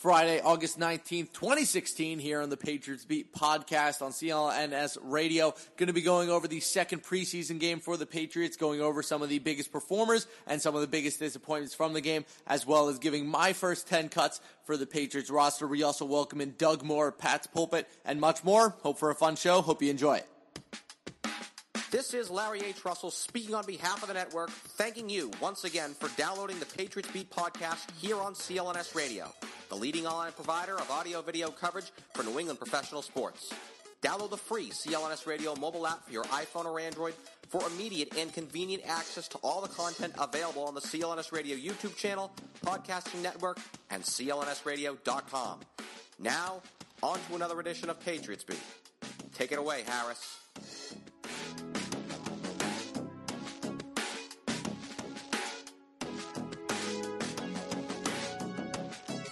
Friday, August 19th, 2016, here on the Patriots Beat podcast on CLNS Radio. Going to be going over the second preseason game for the Patriots, going over some of the biggest performers and some of the biggest disappointments from the game, as well as giving my first 10 cuts for the Patriots roster. We also welcome in Doug Moore, Pat's Pulpit, and much more. Hope for a fun show. Hope you enjoy it. This is Larry H. Russell speaking on behalf of the network, thanking you once again for downloading the Patriots Beat podcast here on CLNS Radio, the leading online provider of audio video coverage for New England professional sports. Download the free CLNS Radio mobile app for your iPhone or Android for immediate and convenient access to all the content available on the CLNS Radio YouTube channel, podcasting network, and clnsradio.com. Now, on to another edition of Patriots Beat. Take it away, Harris.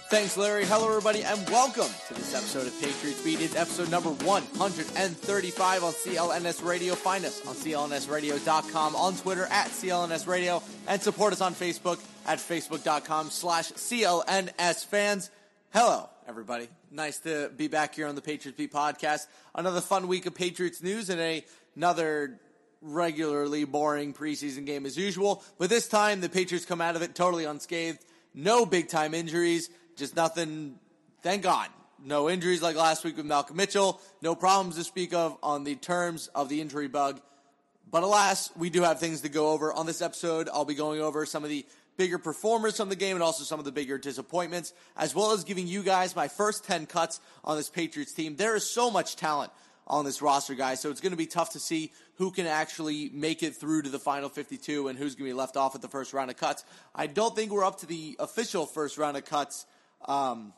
Thanks, Larry. Hello, everybody, and welcome to this episode of Patriots Beat. It's episode number 135 on CLNS Radio. Find us on clnsradio.com, on Twitter at CLNS Radio, and support us on Facebook at facebook.com slash CLNS fans. Hello, everybody. Nice to be back here on the Patriots Beat podcast. Another fun week of Patriots news and a, another regularly boring preseason game as usual. But this time, the Patriots come out of it totally unscathed. No big time injuries just nothing, thank God. No injuries like last week with Malcolm Mitchell. No problems to speak of on the terms of the injury bug. But alas, we do have things to go over. On this episode, I'll be going over some of the bigger performers from the game and also some of the bigger disappointments, as well as giving you guys my first 10 cuts on this Patriots team. There is so much talent on this roster, guys, so it's going to be tough to see who can actually make it through to the final 52 and who's going to be left off at the first round of cuts. I don't think we're up to the official first round of cuts um,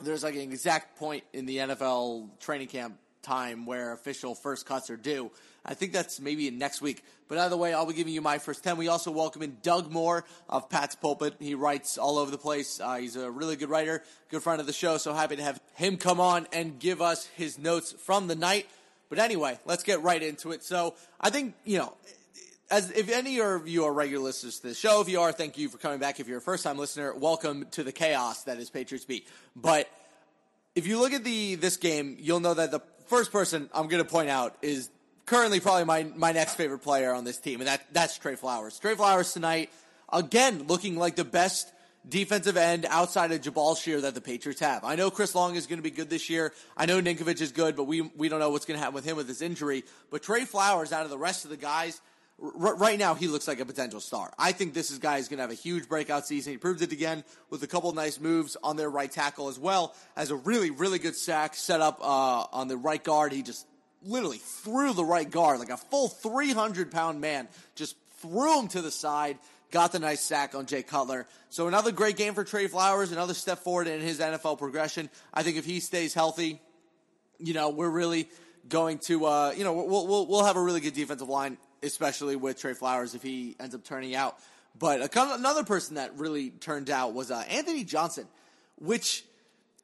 there's like an exact point in the NFL training camp time where official first cuts are due. I think that's maybe next week. But either way, I'll be giving you my first 10. We also welcome in Doug Moore of Pat's Pulpit. He writes all over the place. Uh, he's a really good writer, good friend of the show. So happy to have him come on and give us his notes from the night. But anyway, let's get right into it. So I think, you know, as if any of you are regular listeners to the show, if you are, thank you for coming back. If you're a first time listener, welcome to the chaos that is Patriots Beat. But if you look at the this game, you'll know that the first person I'm going to point out is currently probably my my next favorite player on this team, and that that's Trey Flowers. Trey Flowers tonight again looking like the best defensive end outside of Jabaal Sheard that the Patriots have. I know Chris Long is going to be good this year. I know Ninkovich is good, but we we don't know what's going to happen with him with his injury. But Trey Flowers out of the rest of the guys right now he looks like a potential star. I think this is guy is going to have a huge breakout season. He proved it again with a couple nice moves on their right tackle as well as a really really good sack set up uh, on the right guard. He just literally threw the right guard like a full 300 pound man just threw him to the side. Got the nice sack on Jay Cutler. So another great game for Trey Flowers, another step forward in his NFL progression. I think if he stays healthy, you know, we're really going to, uh, you know, we'll, we'll, we'll have a really good defensive line especially with Trey Flowers if he ends up turning out. But another person that really turned out was uh, Anthony Johnson, which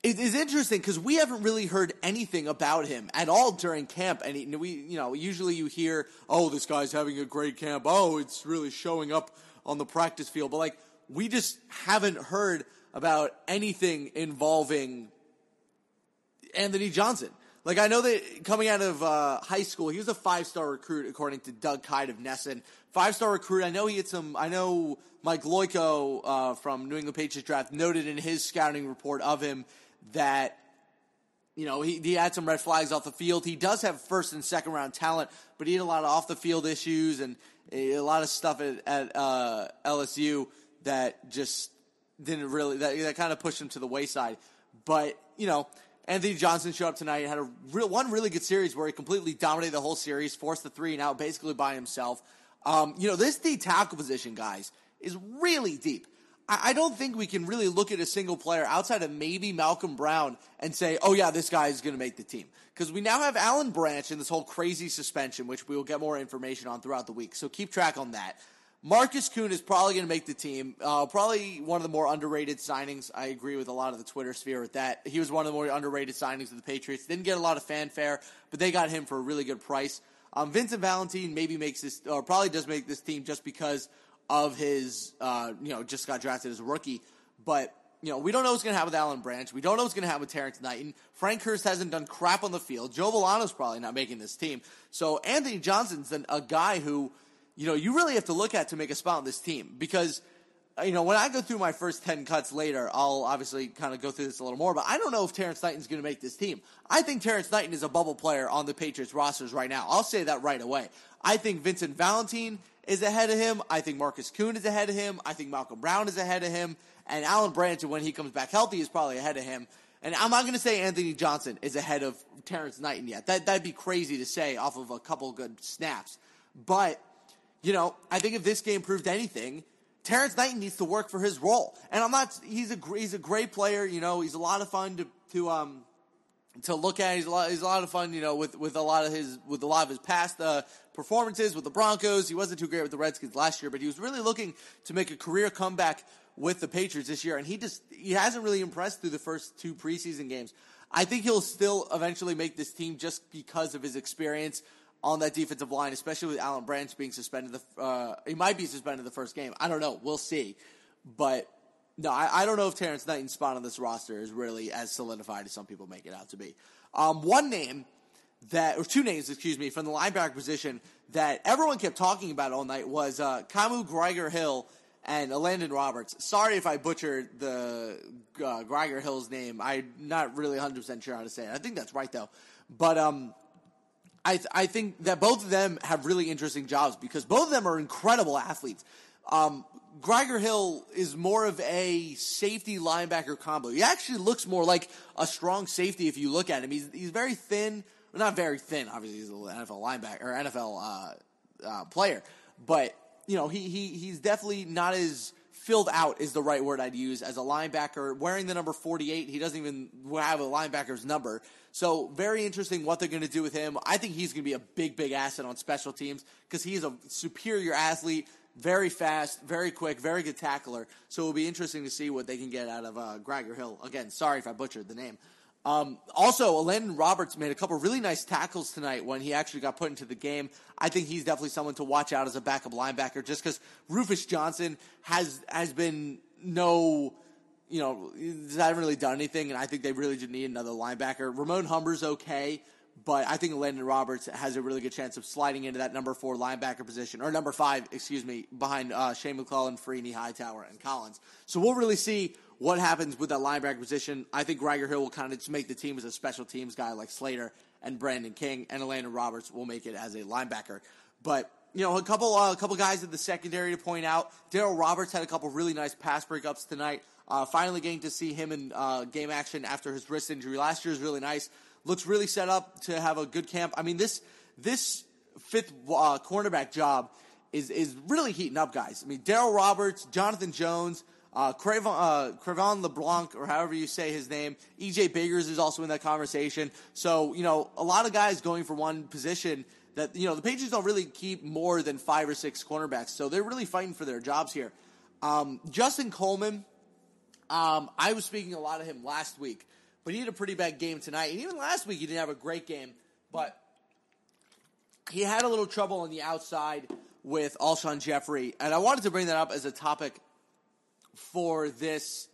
is, is interesting because we haven't really heard anything about him at all during camp. And he, we, you know, usually you hear, "Oh, this guy's having a great camp. Oh, it's really showing up on the practice field." But like, we just haven't heard about anything involving Anthony Johnson. Like I know that coming out of uh, high school, he was a five star recruit according to Doug Kyed of NESN. Five star recruit. I know he had some. I know Mike Loyko uh, from New England Patriots draft noted in his scouting report of him that you know, he, he had some red flags off the field. He does have first and second round talent, but he had a lot of off the field issues and a, a lot of stuff at, at uh, LSU that just didn't really, that, that kind of pushed him to the wayside. But, you know, Anthony Johnson showed up tonight, had a real, one really good series where he completely dominated the whole series, forced the three and out basically by himself. Um, you know, this D tackle position, guys, is really deep. I don't think we can really look at a single player outside of maybe Malcolm Brown and say, oh, yeah, this guy is going to make the team. Because we now have Alan Branch in this whole crazy suspension, which we will get more information on throughout the week. So keep track on that. Markus Kuhn is probably going to make the team. Uh, probably one of the more underrated signings. I agree with a lot of the Twitter sphere with that. He was one of the more underrated signings of the Patriots. Didn't get a lot of fanfare, but they got him for a really good price. Um, Vincent Valentine maybe makes this, or probably does make this team just because of his, uh, you know, just got drafted as a rookie. But, you know, we don't know what's going to happen with Alan Branch. We don't know what's going to happen with Terrence Knighton. Frank Hurst hasn't done crap on the field. Joe Vellano's probably not making this team. So Anthony Johnson's a guy who, you know, you really have to look at to make a spot on this team because, uh, you know, when I go through my first 10 cuts later, I'll obviously kind of go through this a little more, but I don't know if Terrence Knighton's going to make this team. I think Terrence Knighton is a bubble player on the Patriots rosters right now. I'll say that right away. I think Vincent Valentine is ahead of him. I think Markus Kuhn is ahead of him. I think Malcolm Brown is ahead of him. And Alan Branch, when he comes back healthy, is probably ahead of him. And I'm not going to say Anthony Johnson is ahead of Terrence Knighton yet. That, that'd be crazy to say off of a couple good snaps. But, you know, I think if this game proved anything, Terrence Knighton needs to work for his role. And I'm not, he's a, he's a great player. You know, he's a lot of fun to, to, um, to look at. He's a lot, he's a lot of fun, you know, with, with a lot of his, with a lot of his past, uh, performances with the Broncos. He wasn't too great with the Redskins last year, but he was really looking to make a career comeback with the Patriots this year. And he just, he hasn't really impressed through the first two preseason games. I think he'll still eventually make this team just because of his experience on that defensive line, especially with Alan Branch being suspended. The, uh, he might be suspended the first game. I don't know. We'll see. But no, I, I, don't know if Terrence Knighton's spot on this roster is really as solidified as some people make it out to be. Um, one name that, or two names, excuse me, from the linebacker position that everyone kept talking about all night was uh, Kamu Grugier Hill and Landon Roberts. Sorry if I butchered the uh, Hill's name. I'm not really 100% sure how to say it. I think that's right, though. But um, I, th- I think that both of them have really interesting jobs because both of them are incredible athletes. Um, Hill is more of a safety linebacker combo. He actually looks more like a strong safety if you look at him. He's, he's very thin, well, not very thin. Obviously, he's an NFL linebacker or NFL uh, uh, player, but you know he he he's definitely not as filled out is the right word I'd use as a linebacker. Wearing the number 48, he doesn't even have a linebacker's number. So very interesting what they're going to do with him. I think he's going to be a big, big asset on special teams because he's a superior athlete, very fast, very quick, very good tackler. So it'll be interesting to see what they can get out of uh, Grugier Hill. Again, sorry if I butchered the name. Um, also, Landon Roberts made a couple really nice tackles tonight when he actually got put into the game. I think he's definitely someone to watch out as a backup linebacker, just because Rufus Johnson has has been no, you know, hasn't really done anything, and I think they really just need another linebacker. Ramon Humber's okay, but I think Landon Roberts has a really good chance of sliding into that number four linebacker position, or number five, excuse me, behind uh, Shane McClellin, Freeney, Hightower, and Collins. So we'll really see what happens with that linebacker position. I think Grugier Hill will kind of just make the team as a special teams guy like Slater and Brandon King, and Landon Roberts will make it as a linebacker. But you know, a couple uh, a couple guys in the secondary to point out. Darryl Roberts had a couple really nice pass breakups tonight. Uh, finally getting to see him in uh, game action after his wrist injury last year is really nice. Looks really set up to have a good camp. I mean, this this fifth uh, cornerback job is is really heating up, guys. I mean, Darryl Roberts, Jonathan Jones, uh, uh, LeBlanc, or however you say his name, EJ Biggers is also in that conversation. So, you know, a lot of guys going for one position that, you know, the Patriots don't really keep more than five or six cornerbacks. So they're really fighting for their jobs here. Um, Justin Coleman, um, I was speaking a lot of him last week, but he had a pretty bad game tonight. And even last week, he didn't have a great game, but he had a little trouble on the outside with Alshon Jeffery. And I wanted to bring that up as a topic for this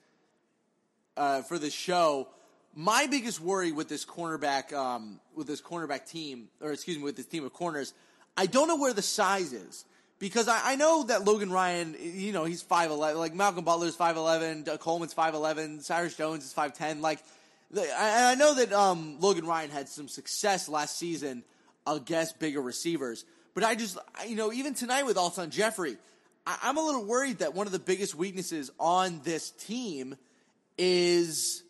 uh, for this show. My biggest worry with this cornerback um, with this cornerback team, or excuse me, with this team of corners, I don't know where the size is because I, I know that Logan Ryan, you know, he's five eleven. Like Malcolm Butler's five eleven, Coleman's five eleven, Cyrus Jones is five ten. Like I, I know that um, Logan Ryan had some success last season against bigger receivers, but I just, you know, even tonight with Alshon Jeffery, I, I'm a little worried that one of the biggest weaknesses on this team is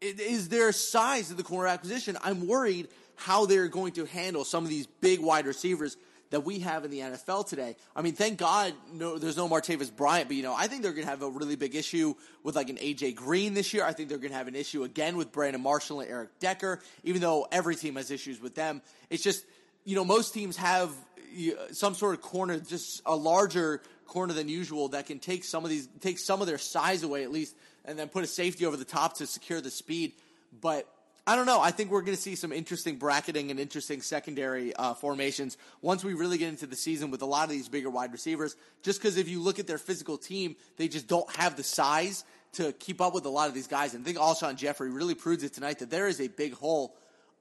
is their size of the corner acquisition. I'm worried how they're going to handle some of these big wide receivers that we have in the NFL today. I mean, thank God no, there's no Martavis Bryant, but you know, I think they're going to have a really big issue with like an AJ Green this year. I think they're going to have an issue again with Brandon Marshall and Eric Decker, even though every team has issues with them. It's just, you know, most teams have some sort of corner, just a larger corner than usual that can take some of these, take some of their size away at least, and then put a safety over the top to secure the speed. But I don't know. I think we're going to see some interesting bracketing and interesting secondary uh, formations once we really get into the season with a lot of these bigger wide receivers. Just because if you look at their physical team, they just don't have the size to keep up with a lot of these guys. And I think Alshon Jeffery really proves it tonight that there is a big hole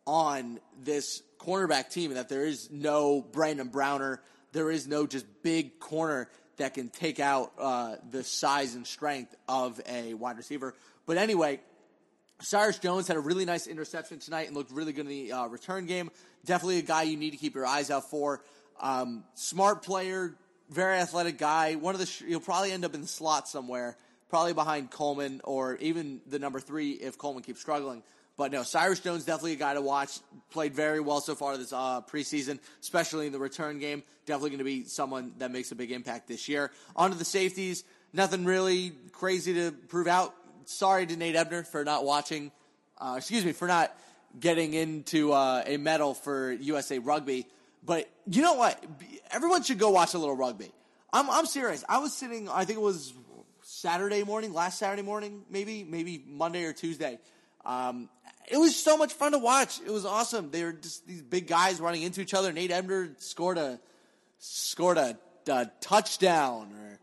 on this cornerback team and that there is no Brandon Browner. There is no just big corner that can take out uh, the size and strength of a wide receiver. But anyway, Cyrus Jones had a really nice interception tonight and looked really good in the uh, return game. Definitely a guy you need to keep your eyes out for. Um, smart player, very athletic guy. One of the sh- he'll probably end up in the slot somewhere, probably behind Coleman or even the number three if Coleman keeps struggling. But no, Cyrus Jones definitely a guy to watch. Played very well so far this uh, preseason, especially in the return game. Definitely going to be someone that makes a big impact this year. On to the safeties. Nothing really crazy to prove out sorry to Nate Ebner for not watching, uh, excuse me, for not getting into uh, a medal for USA Rugby. But you know what? Everyone should go watch a little rugby. I'm, I'm serious. I was sitting, I think it was Saturday morning, last Saturday morning, maybe, maybe Monday or Tuesday. Um, it was so much fun to watch. It was awesome. They were just these big guys running into each other. Nate Ebner scored a scored a, a touchdown or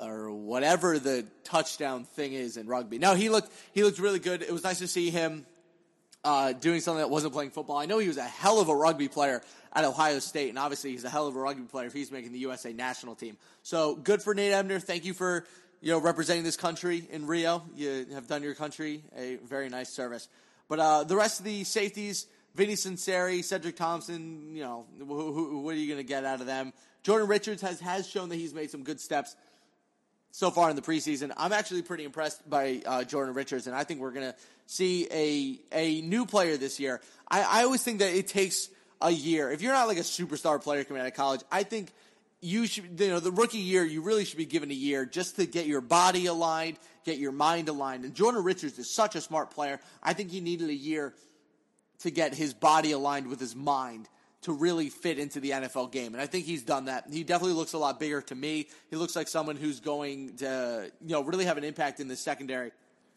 or whatever the touchdown thing is in rugby. Now he looked he looked really good. It was nice to see him uh, doing something that wasn't playing football. I know he was a hell of a rugby player at Ohio State, and obviously he's a hell of a rugby player if he's making the USA national team. So good for Nate Ebner. Thank you for you know representing this country in Rio. You have done your country a very nice service. But uh, the rest of the safeties, Vinny Sunseri, Cedric Thompson, you know, what are you going to get out of them? Jordan Richards has, has shown that he's made some good steps so far in the preseason. I'm actually pretty impressed by uh, Jordan Richards, and I think we're going to see a a new player this year. I, I always think that it takes a year. If you're not like a superstar player coming out of college, I think you should, you know, the rookie year, you really should be given a year just to get your body aligned, get your mind aligned. And Jordan Richards is such a smart player. I think he needed a year to get his body aligned with his mind to really fit into the NFL game. And I think he's done that. He definitely looks a lot bigger to me. He looks like someone who's going to, you know, really have an impact in the secondary.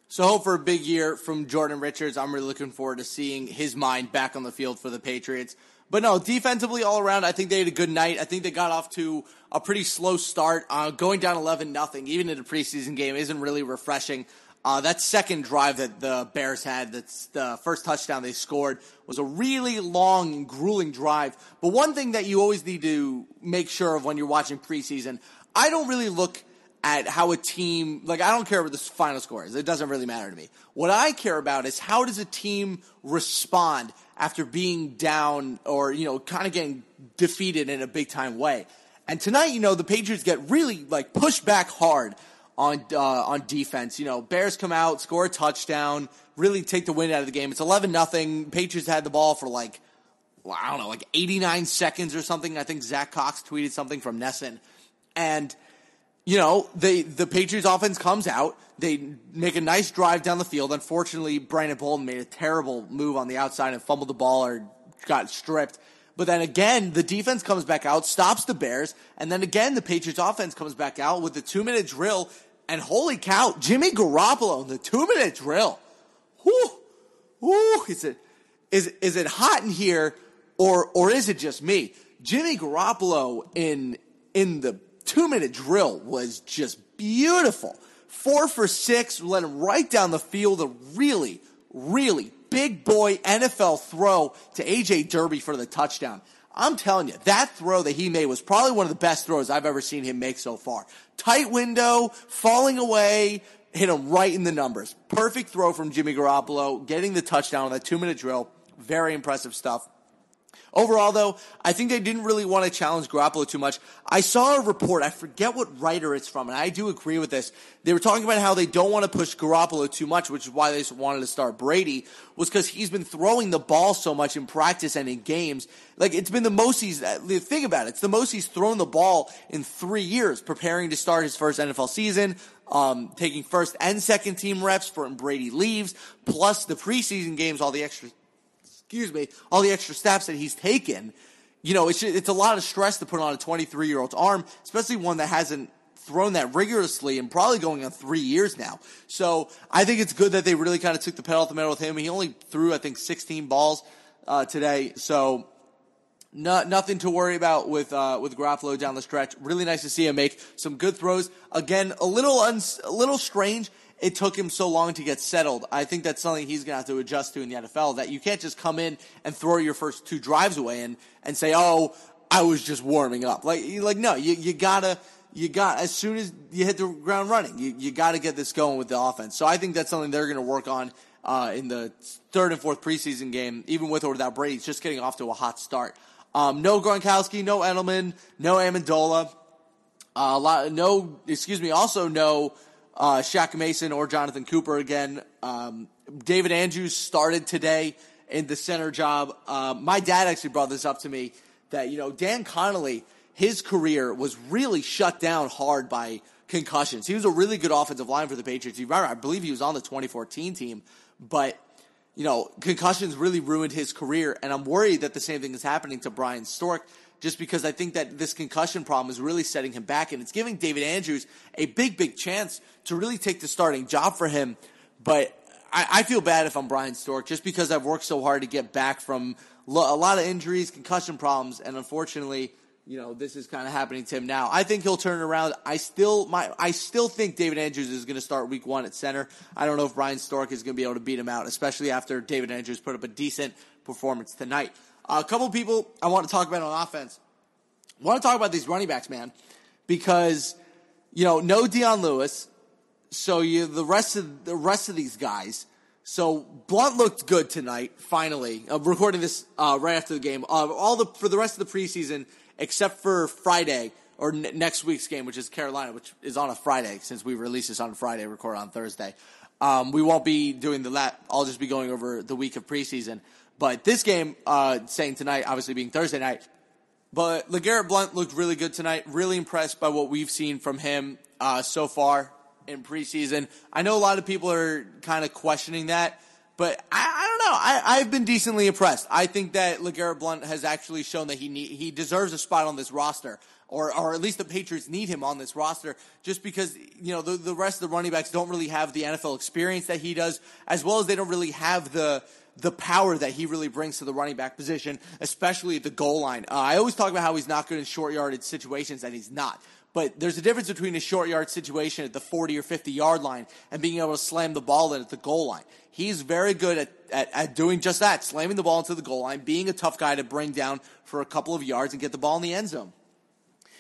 So hope for a big year from Jordan Richards. I'm really looking forward to seeing his mind back on the field for the Patriots. But no, defensively all around, I think they had a good night. I think they got off to a pretty slow start. Uh, going down 11 nothing, even in a preseason game, isn't really refreshing. Uh, that second drive that the Bears had, that's the first touchdown they scored, was a really long and grueling drive. But one thing that you always need to make sure of when you're watching preseason, I don't really look at how a team, like, I don't care what the final score is. It doesn't really matter to me. What I care about is how does a team respond after being down or, you know, kind of getting defeated in a big time way. And tonight, you know, the Patriots get really, like, pushed back hard on uh, on defense. You know, Bears come out, score a touchdown, really take the win out of the game. It's eleven nothing. Patriots had the ball for like well, I don't know, like eighty nine seconds or something. I think Zach Cox tweeted something from NESN, and you know, they the Patriots offense comes out. They make a nice drive down the field. Unfortunately, Brandon Bolden made a terrible move on the outside and fumbled the ball or got stripped. But then again, the defense comes back out, stops the Bears, and then again, the Patriots offense comes back out with the two minute drill. And holy cow, Jimmy Garoppolo, in the two minute drill. Whoo, whoo, is it, is, is it hot in here or, or is it just me? Jimmy Garoppolo in, in the two minute drill was just beautiful. Four for six, led him right down the field. A really, really big boy NFL throw to AJ Derby for the touchdown. I'm telling you, that throw that he made was probably one of the best throws I've ever seen him make so far. Tight window, falling away, hit him right in the numbers. Perfect throw from Jimmy Garoppolo, getting the touchdown on that two minute drill. Very impressive stuff. Overall, though, I think they didn't really want to challenge Garoppolo too much. I saw a report, I forget what writer it's from, and I do agree with this. They were talking about how they don't want to push Garoppolo too much, which is why they wanted to start Brady, was because he's been throwing the ball so much in practice and in games. Like, it's been the most he's, think about it, it's the most he's thrown the ball in three years, preparing to start his first NFL season, um, taking first and second team reps for when Brady leaves, plus the preseason games, all the extra excuse me, all the extra steps that he's taken, you know, it's, it's a lot of stress to put on a 23 year old's arm, especially one that hasn't thrown that rigorously and probably going on three years now. So I think it's good that they really kind of took the pedal off the metal with him. He only threw, I think, 16 balls uh, today. So no, nothing to worry about with uh, with Garoppolo down the stretch. Really nice to see him make some good throws. Again, a little uns- a little strange it took him so long to get settled. I think that's something he's going to have to adjust to in the NFL that you can't just come in and throw your first two drives away and, and say, oh, I was just warming up. Like, like no, you, you gotta, you got, as soon as you hit the ground running, you, you gotta get this going with the offense. So I think that's something they're going to work on, uh, in the third and fourth preseason game, even with or without Brady, just getting off to a hot start. Um, no Gronkowski, no Edelman, no Amendola, uh, a lot, no, excuse me, also no, uh, Shaq Mason or Jonathan Cooper again. Um, David Andrews started today in the center job. Uh, my dad actually brought this up to me that, you know, Dan Connolly, his career was really shut down hard by concussions. He was a really good offensive line for the Patriots. I believe he was on the 2014 team, but you know, concussions really ruined his career, and I'm worried that the same thing is happening to Bryan Stork just because I think that this concussion problem is really setting him back, and it's giving David Andrews a big, big chance to really take the starting job for him. But I, I feel bad if I'm Bryan Stork, just because I've worked so hard to get back from lo- a lot of injuries, concussion problems, and unfortunately, you know, this is kind of happening to him now. I think he'll turn around. I still, my, I still think David Andrews is going to start week one at center. I don't know if Bryan Stork is going to be able to beat him out, especially after David Andrews put up a decent performance tonight. Uh, a couple people I want to talk about on offense. I want to talk about these running backs, man, because you know no Dion Lewis, so you the rest of the rest of these guys. So Blount looked good tonight. Finally, I'm recording this uh, right after the game. Uh, all the for the rest of the preseason, except for Friday or n- next week's game, which is Carolina, which is on a Friday since we release this on Friday, record on Thursday. Um, we won't be doing the lat. I'll just be going over the week of preseason. But this game, uh, saying tonight, obviously being Thursday night, but LeGarrette Blount looked really good tonight. Really impressed by what we've seen from him uh, so far in preseason. I know a lot of people are kind of questioning that, but I, I don't know. I, have been decently impressed. I think that LeGarrette Blount has actually shown that he need, he deserves a spot on this roster. Or, or at least the Patriots need him on this roster just because, you know, the, the rest of the running backs don't really have the NFL experience that he does, as well as they don't really have the, the power that he really brings to the running back position, especially at the goal line. Uh, I always talk about how he's not good in short yarded situations, and he's not. But there's a difference between a short yard situation at the 40 or 50 yard line and being able to slam the ball in at the goal line. He's very good at, at, at, doing just that, slamming the ball into the goal line, being a tough guy to bring down for a couple of yards and get the ball in the end zone.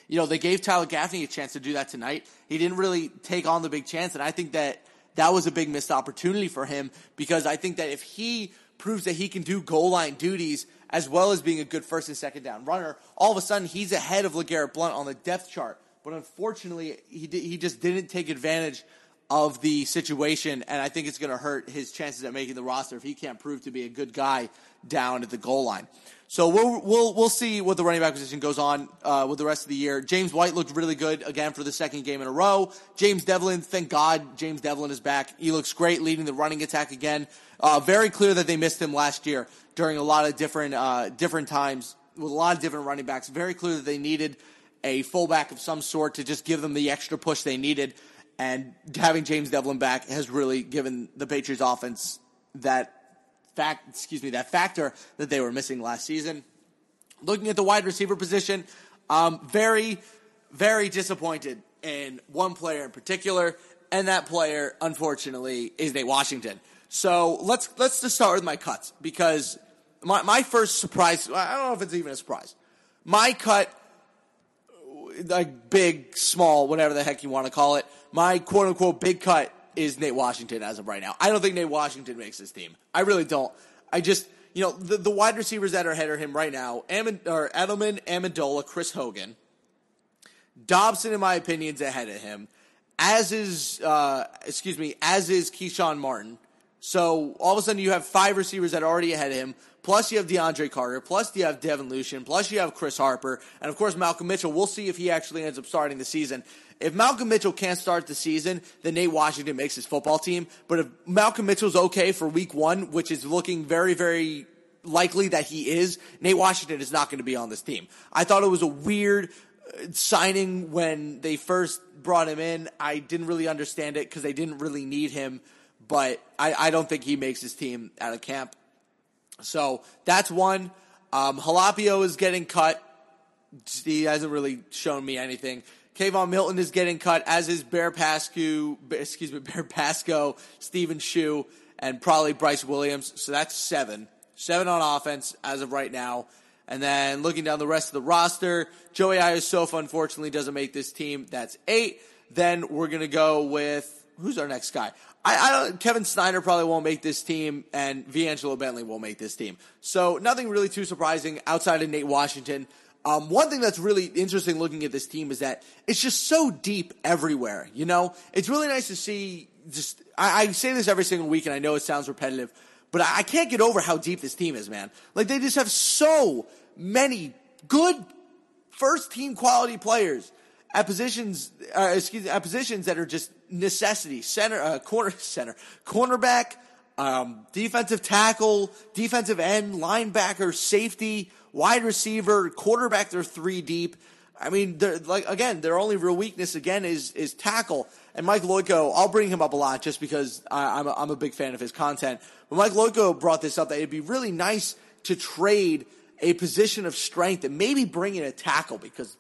You know, they gave Tyler Gaffney a chance to do that tonight. He didn't really take on the big chance, and I think that that was a big missed opportunity for him because I think that if he proves that he can do goal line duties as well as being a good first and second down runner, all of a sudden he's ahead of LeGarrette Blount on the depth chart. But unfortunately, he, he just didn't take advantage of the situation, and I think it's going to hurt his chances at making the roster if he can't prove to be a good guy down at the goal line. So we'll we'll we'll see what the running back position goes on uh, with the rest of the year. James White looked really good again for the second game in a row. James Develin, thank God, James Develin is back. He looks great, leading the running attack again. Uh, very clear that they missed him last year during a lot of different uh, different times with a lot of different running backs. Very clear that they needed a fullback of some sort to just give them the extra push they needed. And having James Develin back has really given the Patriots offense that fact, excuse me, that factor that they were missing last season. Looking at the wide receiver position, um, very, very disappointed in one player in particular, and that player, unfortunately, is Nate Washington. So let's let's just start with my cuts because my my first surprise. I don't know if it's even a surprise. My cut, like big, small, whatever the heck you want to call it. My quote unquote big cut is Nate Washington as of right now. I don't think Nate Washington makes this team. I really don't. I just, you know, the, the wide receivers that are ahead of him right now, Amond, or Edelman, Amendola, Chris Hogan. Dobson, in my opinion, is ahead of him. As is, uh, excuse me, as is Keshawn Martin. So all of a sudden you have five receivers that are already ahead of him. Plus you have DeAndre Carter. Plus you have Devin Lucien. Plus you have Chris Harper. And of course Malcolm Mitchell. We'll see if he actually ends up starting the season. If Malcolm Mitchell can't start the season, then Nate Washington makes his football team. But if Malcolm Mitchell's okay for week one, which is looking very, very likely that he is, Nate Washington is not going to be on this team. I thought it was a weird uh, signing when they first brought him in. I didn't really understand it because they didn't really need him, but I, I, don't think he makes his team out of camp. So that's one. Um, Halapio is getting cut. He hasn't really shown me anything. Keavon Milton is getting cut, as is Bear Pascu, excuse me, Bear Pascoe, Steven Scheu, and probably Bryce Williams. So that's seven. Seven on offense as of right now. And then looking down the rest of the roster, Joey Iosofa unfortunately doesn't make this team. That's eight. Then we're gonna go with who's our next guy? I, I don't. Kevin Snyder probably won't make this team, and Vangelo Bentley won't make this team. So nothing really too surprising outside of Nate Washington. Um, one thing that's really interesting looking at this team is that it's just so deep everywhere. You know, it's really nice to see. Just I, I say this every single week, and I know it sounds repetitive, but I, I can't get over how deep this team is, man. Like they just have so many good first team quality players at positions. Uh, excuse me, at positions that are just necessity. Center, uh, corner, center, cornerback, um, defensive tackle, defensive end, linebacker, safety wide receiver, quarterback, they're three deep. I mean, like again, their only real weakness again is is tackle. And Mike Loyko, I'll bring him up a lot just because I, am a, I'm a big fan of his content. But Mike Loyko brought this up that it'd be really nice to trade a position of strength and maybe bring in a tackle because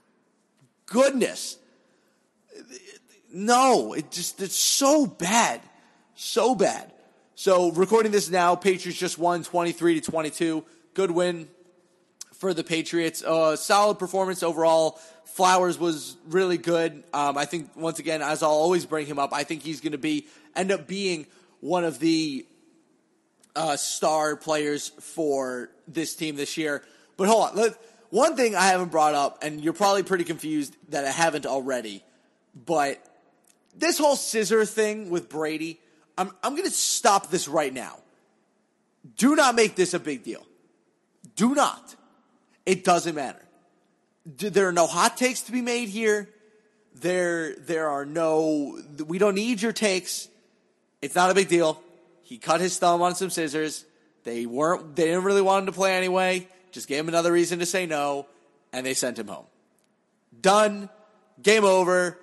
goodness, no, it just it's so bad, so bad. So recording this now, Patriots just won 23 to 22. Good win for the Patriots. Uh, solid performance overall. Flowers was really good. Um, I think once again, as I'll always bring him up, I think he's going to be end up being one of the uh, star players for this team this year. But hold on, Let, one thing I haven't brought up, and you're probably pretty confused that I haven't already, but this whole scissor thing with Brady, I'm I'm going to stop this right now. Do not make this a big deal. Do not. It doesn't matter. There are no hot takes to be made here. There, there are no, we don't need your takes. It's not a big deal. He cut his thumb on some scissors. They weren't, they didn't really want him to play anyway. Just gave him another reason to say no, and they sent him home. Done. Game over.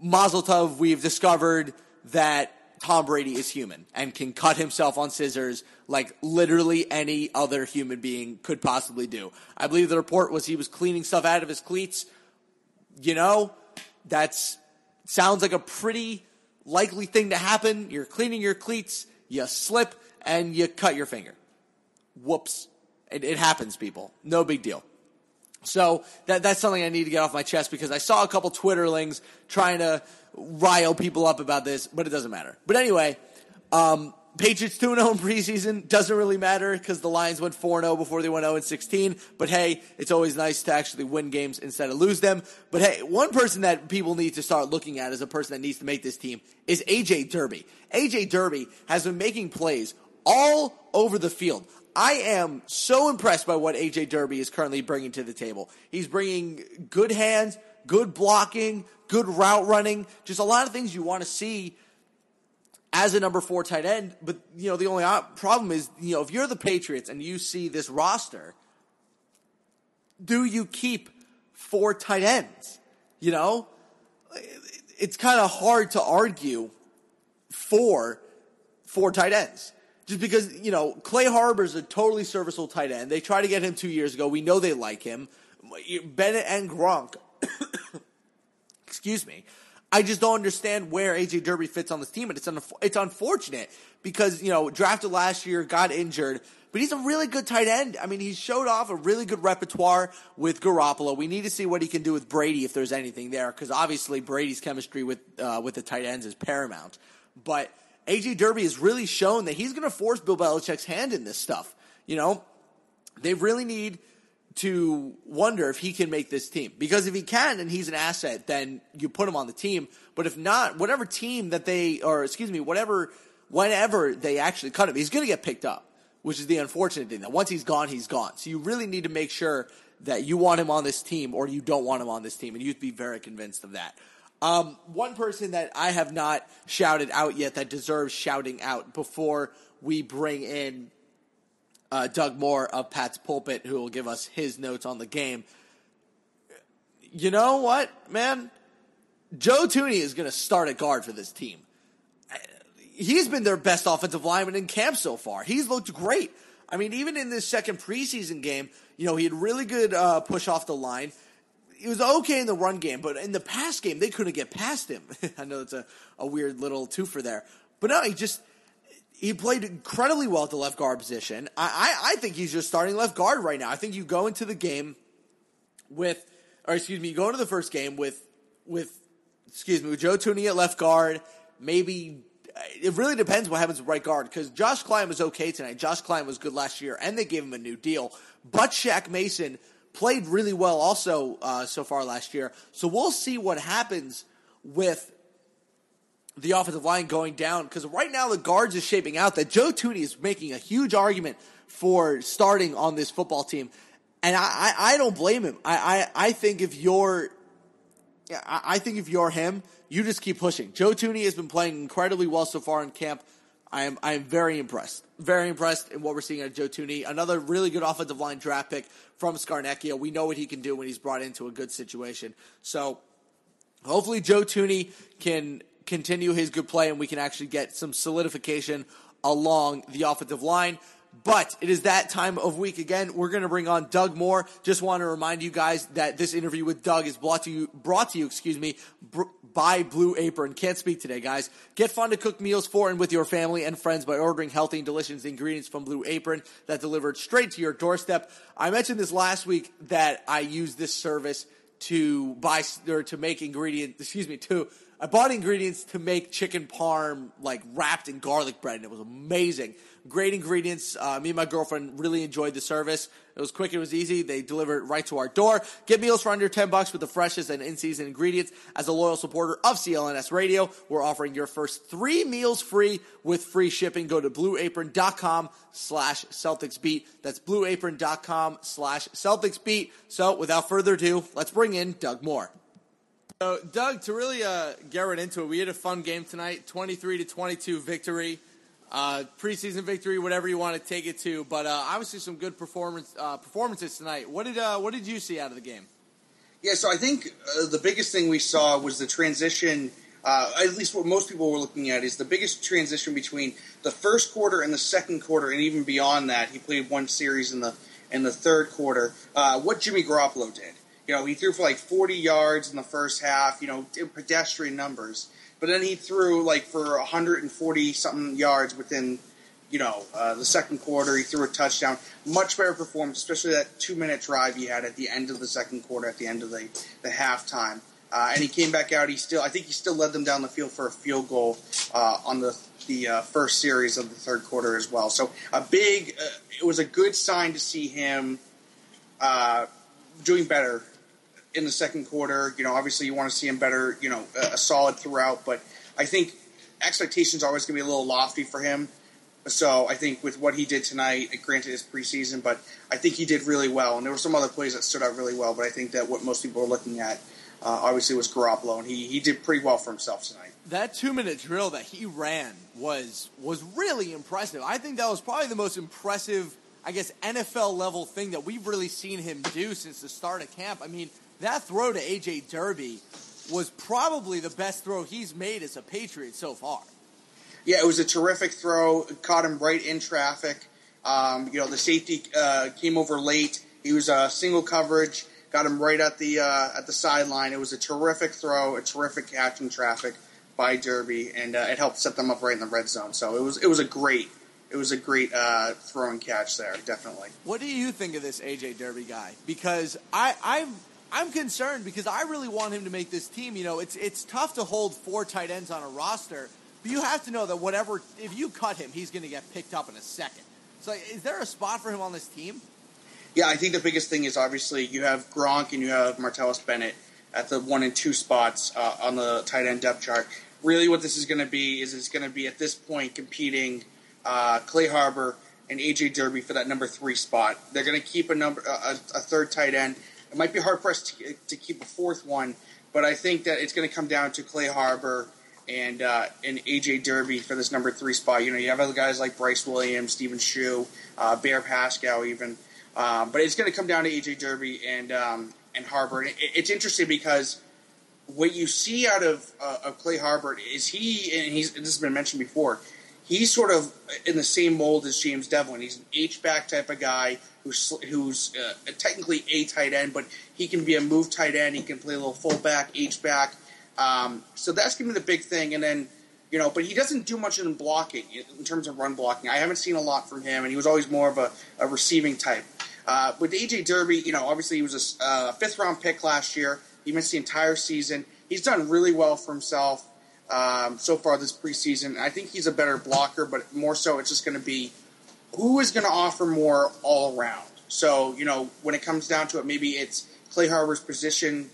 Mazel tov, we've discovered that Tom Brady is human and can cut himself on scissors like literally any other human being could possibly do. I believe the report was he was cleaning stuff out of his cleats. You know, that's sounds like a pretty likely thing to happen. You're cleaning your cleats, you slip, and you cut your finger. Whoops. It, it happens, people. No big deal. So that, that's something I need to get off my chest because I saw a couple Twitterlings trying to rile people up about this, but it doesn't matter. But anyway, um, Patriots 2 0 in preseason doesn't really matter because the Lions went 4 0 before they went 0 16. But hey, it's always nice to actually win games instead of lose them. But hey, one person that people need to start looking at as a person that needs to make this team is AJ Derby. AJ Derby has been making plays all over the field. I am so impressed by what AJ Derby is currently bringing to the table. He's bringing good hands, good blocking, good route running, just a lot of things you want to see as a number four tight end. But, you know, the only problem is, you know, if you're the Patriots and you see this roster, do you keep four tight ends? You know, it's kind of hard to argue for four tight ends. Just because, you know, Clay Harbor's a totally serviceable tight end. They tried to get him two years ago. We know they like him. Bennett and Gronk excuse me, I just don't understand where AJ Derby fits on this team, and it's un- it's unfortunate because you know drafted last year, got injured, but he's a really good tight end. I mean, he showed off a really good repertoire with Garoppolo. We need to see what he can do with Brady if there's anything there, because obviously Brady's chemistry with uh, with the tight ends is paramount. But AJ Derby has really shown that he's going to force Bill Belichick's hand in this stuff. You know, they really need to wonder if he can make this team. Because if he can and he's an asset, then you put him on the team. But if not, whatever team that they, or excuse me, whatever, whenever they actually cut him, he's going to get picked up, which is the unfortunate thing that once he's gone, he's gone. So you really need to make sure that you want him on this team or you don't want him on this team. And you'd be very convinced of that. Um, one person that I have not shouted out yet that deserves shouting out before we bring in uh, Doug Moore of Pat's Pulpit, who will give us his notes on the game. You know what, man? Joe Thuney is going to start at guard for this team. He's been their best offensive lineman in camp so far. He's looked great. I mean, even in this second preseason game, you know, he had really good uh, push off the line. He was okay in the run game, but in the pass game, they couldn't get past him. I know it's a, a weird little twofer there. But no, he just he played incredibly well at the left guard position. I, I, I, think he's just starting left guard right now. I think you go into the game with, or excuse me, you go into the first game with, with, excuse me, with Joe Thuney at left guard. Maybe uh, it really depends what happens with right guard because Josh Kline was okay tonight. Josh Kline was good last year, and they gave him a new deal. But Shaq Mason played really well also uh, so far last year. So we'll see what happens with the offensive line going down because right now the guards is shaping out that Joe Thuney is making a huge argument for starting on this football team, and I, I, I don't blame him. I, I, I think if you're, I think if you're him, you just keep pushing. Joe Thuney has been playing incredibly well so far in camp. I am I am very impressed. Very impressed in what we're seeing out of Joe Thuney. Another really good offensive line draft pick from Scarnecchia. We know what he can do when he's brought into a good situation. So hopefully Joe Thuney can continue his good play and we can actually get some solidification along the offensive line. But it is that time of week again. We're going to bring on Doug Moore. Just want to remind you guys that this interview with Doug is brought to you, brought to you, excuse me, br- by Blue Apron. Can't speak today, guys. Get fun to cook meals for and with your family and friends by ordering healthy and delicious ingredients from Blue Apron that delivered straight to your doorstep. I mentioned this last week that I use this service to buy or to make ingredients, excuse me, to I bought ingredients to make chicken parm like wrapped in garlic bread, and it was amazing. Great ingredients. Uh, me and my girlfriend really enjoyed the service. It was quick. It was easy. They delivered right to our door. Get meals for under 10 bucks with the freshest and in-season ingredients. As a loyal supporter of CLNS Radio, we're offering your first three meals free with free shipping. Go to blueapron.com slash Celtics beat. That's blueapron.com slash Celtics beat. So without further ado, let's bring in Doug Moore. So, Doug, to really uh, get right into it, we had a fun game tonight, twenty-three to twenty-two victory, uh, preseason victory, whatever you want to take it to. But uh, obviously, some good performance uh, performances tonight. What did uh, what did you see out of the game? Yeah, so I think uh, the biggest thing we saw was the transition. at least what most people were looking at is the biggest transition between the first quarter and the second quarter, and even beyond that. He played one series in the in the third quarter. what Jimmy Garoppolo did. You know, he threw for like 40 yards in the first half, you know, pedestrian numbers. But then he threw like for 140 something yards within, you know, uh, the second quarter. He threw a touchdown. Much better performance, especially that two minute drive he had at the end of the second quarter, at the end of the, the halftime. Uh, and he came back out. He still, I think, he still led them down the field for a field goal uh, on the the uh, first series of the third quarter as well. So a big, uh, it was a good sign to see him uh, doing better in the second quarter. You know, obviously you want to see him better, you know, a, solid throughout, but I think expectations are always going to be a little lofty for him. So I think with what he did tonight, granted it's preseason, but I think he did really well. And there were some other plays that stood out really well, but I think that what most people are looking at uh, obviously was Garoppolo, and he, he did pretty well for himself tonight. That two minute drill that he ran was was really impressive. I think that was probably the most impressive, I guess, NFL level thing that we've really seen him do since the start of camp. I mean, that throw to AJ Derby was probably the best throw he's made as a Patriot so far. Yeah, it was a terrific throw. caught him right in traffic. Um, you know, the safety uh, came over late. He was uh, single coverage. got him right at the uh, at the sideline. It was a terrific throw, a terrific catch in traffic by Derby, and uh, it helped set them up right in the red zone. So it was it was a great it was a great uh, throw and catch there, definitely. What do you think of this AJ Derby guy? Because I I'm I'm concerned because I really want him to make this team. You know, it's it's tough to hold four tight ends on a roster, but you have to know that whatever if you cut him, he's going to get picked up in a second. So is there a spot for him on this team? Yeah, I think the biggest thing is obviously you have Gronk and you have Martellus Bennett at the one and two spots uh, on the tight end depth chart. Really, what this is going to be is it's going to be at this point competing uh, Clay Harbor and AJ Derby for that number three spot. They're going to keep a number a, a, third tight end. It might be hard pressed to, to keep a fourth one, but I think that it's going to come down to Clay Harbor and uh, and AJ Derby for this number three spot. You know, you have other guys like Bryce Williams, Steven Scheu, uh, Bear Pascoe, even. Um, but it's going to come down to AJ Derby and um, and Harbor. And it, it's interesting because what you see out of uh, of Clay Harbor is he and he's this has been mentioned before. He's sort of in the same mold as James Develin. He's an H back type of guy who's who's uh, technically a tight end, but he can be a move tight end. He can play a little fullback, H back. Um, so that's to be the big thing. And then you know, but he doesn't do much in blocking in terms of run blocking. I haven't seen a lot from him, and he was always more of a, a receiving type. Uh, with AJ Derby, you know, obviously he was a uh, fifth round pick last year. He missed the entire season. He's done really well for himself um, so far this preseason. I think he's a better blocker, but more so, it's just going to be who is going to offer more all around. So, you know, when it comes down to it, maybe it's Clay Harbor's position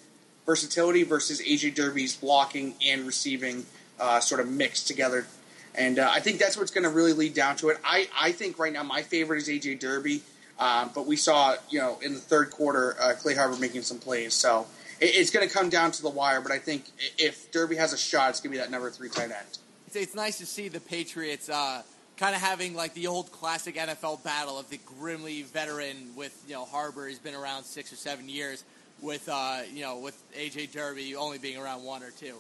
versatility versus AJ Derby's blocking and receiving uh, sort of mixed together. And uh, I think that's what's going to really lead down to it. I, I think right now my favorite is AJ Derby. Um, but we saw, you know, in the third quarter, uh, Clay Harbor making some plays. So it's going to come down to the wire. But I think if Derby has a shot, it's going to be that number three tight end. It's, it's nice to see the Patriots uh, kind of having like the old classic NFL battle of the grimly veteran with you know Harbor. He's been around six or seven years. With uh, you know, with AJ Derby only being around one or two.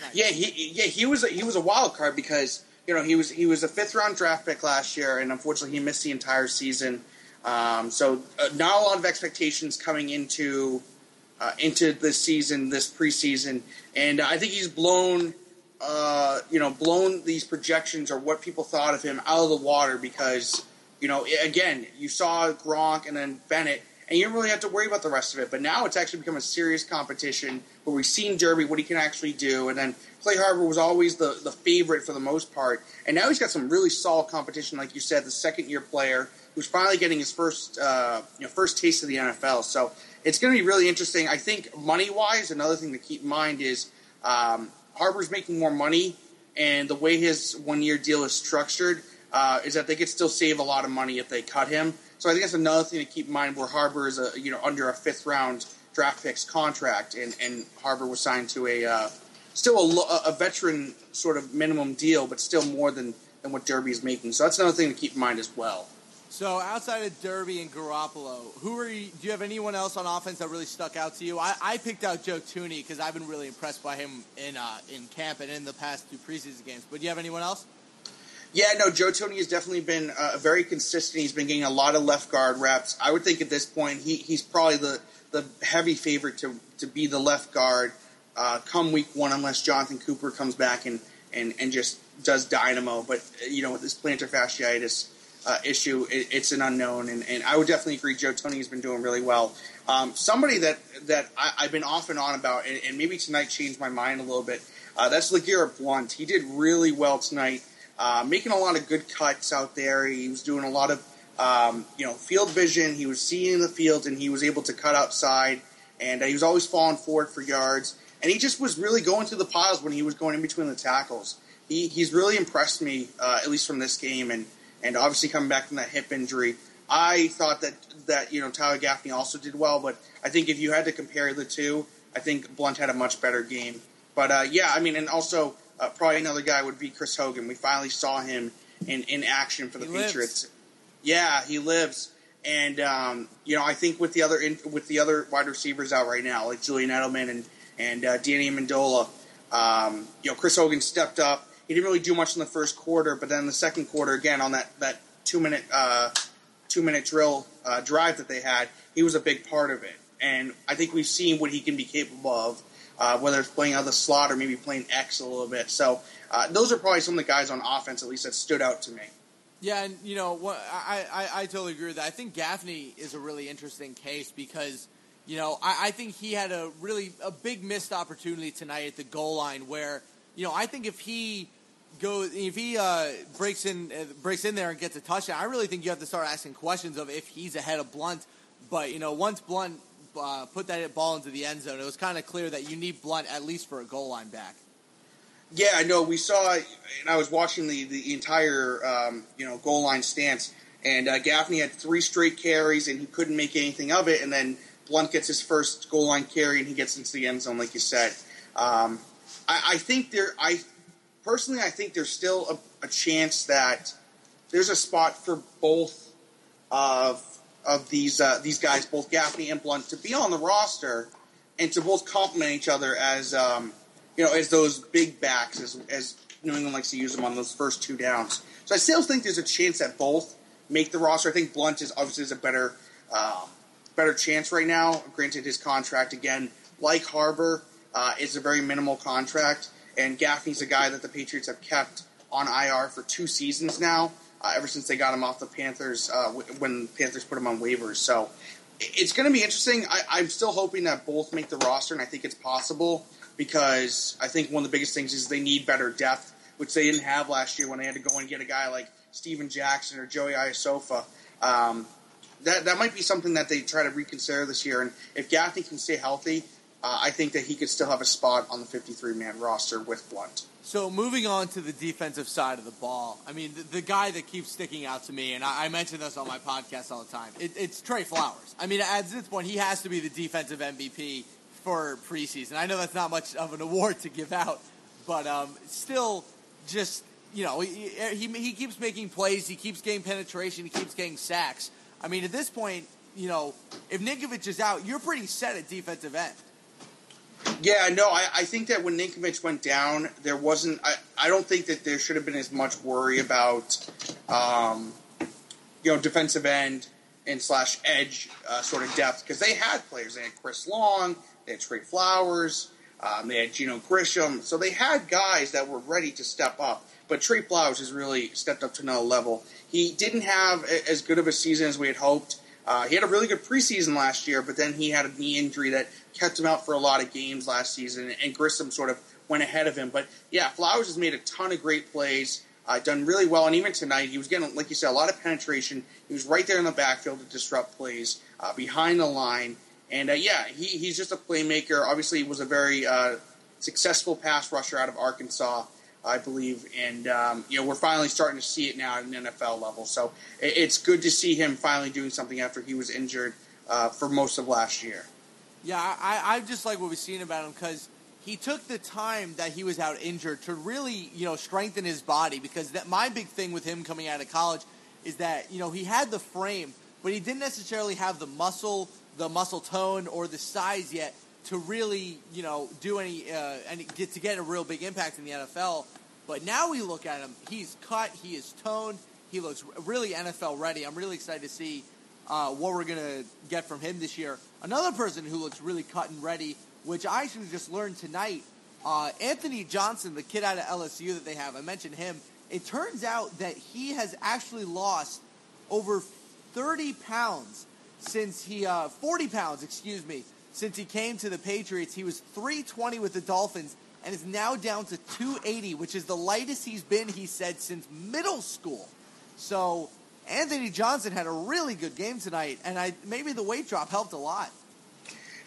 Nice. Yeah, he yeah he was a, he was a wild card because you know he was he was a fifth round draft pick last year, and unfortunately he missed the entire season. Um, so uh, not a lot of expectations coming into uh, into this season, this preseason, and I think he's blown, uh, you know, blown these projections or what people thought of him out of the water because, you know, again, you saw Gronk and then Bennett, and you didn't really have to worry about the rest of it. But now it's actually become a serious competition where we've seen Derby what he can actually do, and then Clay Harbor was always the the favorite for the most part, and now he's got some really solid competition, like you said, the second year player who's finally getting his first uh, you know first taste of the NFL. So it's going to be really interesting. I think money wise, another thing to keep in mind is um, Harbor's making more money, and the way his one year deal is structured uh, is that they could still save a lot of money if they cut him. So I think that's another thing to keep in mind. Where Harbor is a you know under a fifth round draft picks contract, and, and Harbor was signed to a uh, still a, a veteran sort of minimum deal, but still more than than what Derby is making. So that's another thing to keep in mind as well. So outside of Derby and Garoppolo, who are you? Do you have anyone else on offense that really stuck out to you? I, I picked out Joe Thuney because I've been really impressed by him in uh, in camp and in the past two preseason games. But do you have anyone else? Yeah, no, Joe Thuney has definitely been uh, very consistent. He's been getting a lot of left guard reps. I would think at this point he, he's probably the, the heavy favorite to, to be the left guard uh, come week one, unless Jonathan Cooper comes back and, and, and just does dynamo. But, you know, with this plantar fasciitis, uh, issue, it, it's an unknown. And, and, I would definitely agree. Joe Thuney has been doing really well. Um, somebody that that I, have been off and on about, and, and, maybe tonight changed my mind a little bit. Uh, that's LeGarrette Blount. He did really well tonight, uh, making a lot of good cuts out there. He was doing a lot of um, you know field vision. He was seeing the field, and he was able to cut outside. And he was always falling forward for yards. And he just was really going through the piles when he was going in between the tackles. He, he's really impressed me, uh, at least from this game. And and obviously coming back from that hip injury. I thought that that you know Tyler Gaffney also did well, but I think if you had to compare the two, I think Blount had a much better game. But uh, yeah, I mean, and also uh, probably another guy would be Chris Hogan. We finally saw him in, in action for the he Patriots. Lives. Yeah, he lives, and um, you know I think with the other in, with the other wide receivers out right now, like Julian Edelman and and uh, Danny Amendola, um, you know Chris Hogan stepped up he didn't really do much in the first quarter, but then the second quarter, again on that that two minute uh, two minute drill uh, drive that they had, he was a big part of it. and I think we've seen what he can be capable of. Uh, whether it's playing out of the slot or maybe playing X a little bit. So uh, those are probably some of the guys on offense, at least, that stood out to me. Yeah, and you know? I, I, I totally agree with that. I think Gaffney is a really interesting case because you know I, I think he had a really a big missed opportunity tonight at the goal line where you know I think if he goes if he uh, breaks in uh, breaks in there and gets a touchdown, I really think you have to start asking questions of if he's ahead of Blount. But you know once Blount uh, put that ball into the end zone, it was kind of clear that you need Blount at least for a goal line back. Yeah, I know. We saw, and I was watching the the entire um, you know goal line stance, and uh, Gaffney had three straight carries, and he couldn't make anything of it. And then Blount gets his first goal line carry, and he gets into the end zone, like you said. Um, I, I, think there, I personally, I think there's still a, a, chance that there's a spot for both of of these uh, these guys, both Gaffney and Blount, to be on the roster and to both complement each other as. Um, you know, as those big backs, as, as New England likes to use them on those first two downs. So I still think there's a chance that both make the roster. I think Blount is obviously is a better uh, better chance right now. Granted, his contract again, like Harbor, uh, is a very minimal contract, and Gaffney's a guy that the Patriots have kept on IR for two seasons now. Uh, ever since they got him off the Panthers uh, when Panthers put him on waivers. So it's going to be interesting. I, am still hoping that both make the roster, and I think it's possible because I think one of the biggest things is they need better depth, which they didn't have last year when they had to go and get a guy like Steven Jackson or Joey Iosefa. Um, that that might be something that they try to reconsider this year. And if Gaffney can stay healthy, uh, I think that he could still have a spot on the 53 man roster with Blount. So moving on to the defensive side of the ball, I mean the, the guy that keeps sticking out to me, and I, I mention this on my podcast all the time. It, it's Trey Flowers. I mean, at this point, he has to be the defensive MVP for preseason. I know that's not much of an award to give out, but um, still, just you know, he, he, he keeps making plays, he keeps getting penetration, he keeps getting sacks. I mean, at this point, you know, if Ninkovich is out, you're pretty set at defensive end. Yeah, no, I, I think that when Ninkovich went down, there wasn't. I, I don't think that there should have been as much worry about, um, you know, defensive end and slash edge uh, sort of depth because they had players. They had Chris Long, they had Trey Flowers. Um, they had Geno Grissom. So they had guys that were ready to step up. But Trey Flowers has really stepped up to another level. He didn't have as good of a season as we had hoped. Uh, he had a really good preseason last year, but then he had a knee injury that kept him out for a lot of games last season, and Grissom sort of went ahead of him. But yeah, Flowers has made a ton of great plays, uh, done really well, and even tonight he was getting, like you said, a lot of penetration. He was right there in the backfield to disrupt plays uh, behind the line. And uh, yeah, he, he's just a playmaker. Obviously, he was a very uh, successful pass rusher out of Arkansas, I believe. And um, you know, we're finally starting to see it now at an NFL level. So it, it's good to see him finally doing something after he was injured uh, for most of last year. Yeah, I, I just like what we've seen about him because he took the time that he was out injured to really, you know, strengthen his body. Because that my big thing with him coming out of college is that you know he had the frame, but he didn't necessarily have the muscle the muscle tone or the size yet to really, you know, do any uh, and get to get a real big impact in the NFL. But now we look at him; he's cut, he is toned, he looks really NFL ready. I'm really excited to see uh, what we're gonna get from him this year. Another person who looks really cut and ready, which I actually just learned tonight, uh, Anthony Johnson, the kid out of LSU that they have. I mentioned him. It turns out that he has actually lost over 30 pounds since he uh, 40 pounds, excuse me, since he came to the Patriots. He was 320 with the Dolphins and is now down to 280, which is the lightest he's been, he said, since middle school. So Anthony Johnson had a really good game tonight, and I maybe the weight drop helped a lot.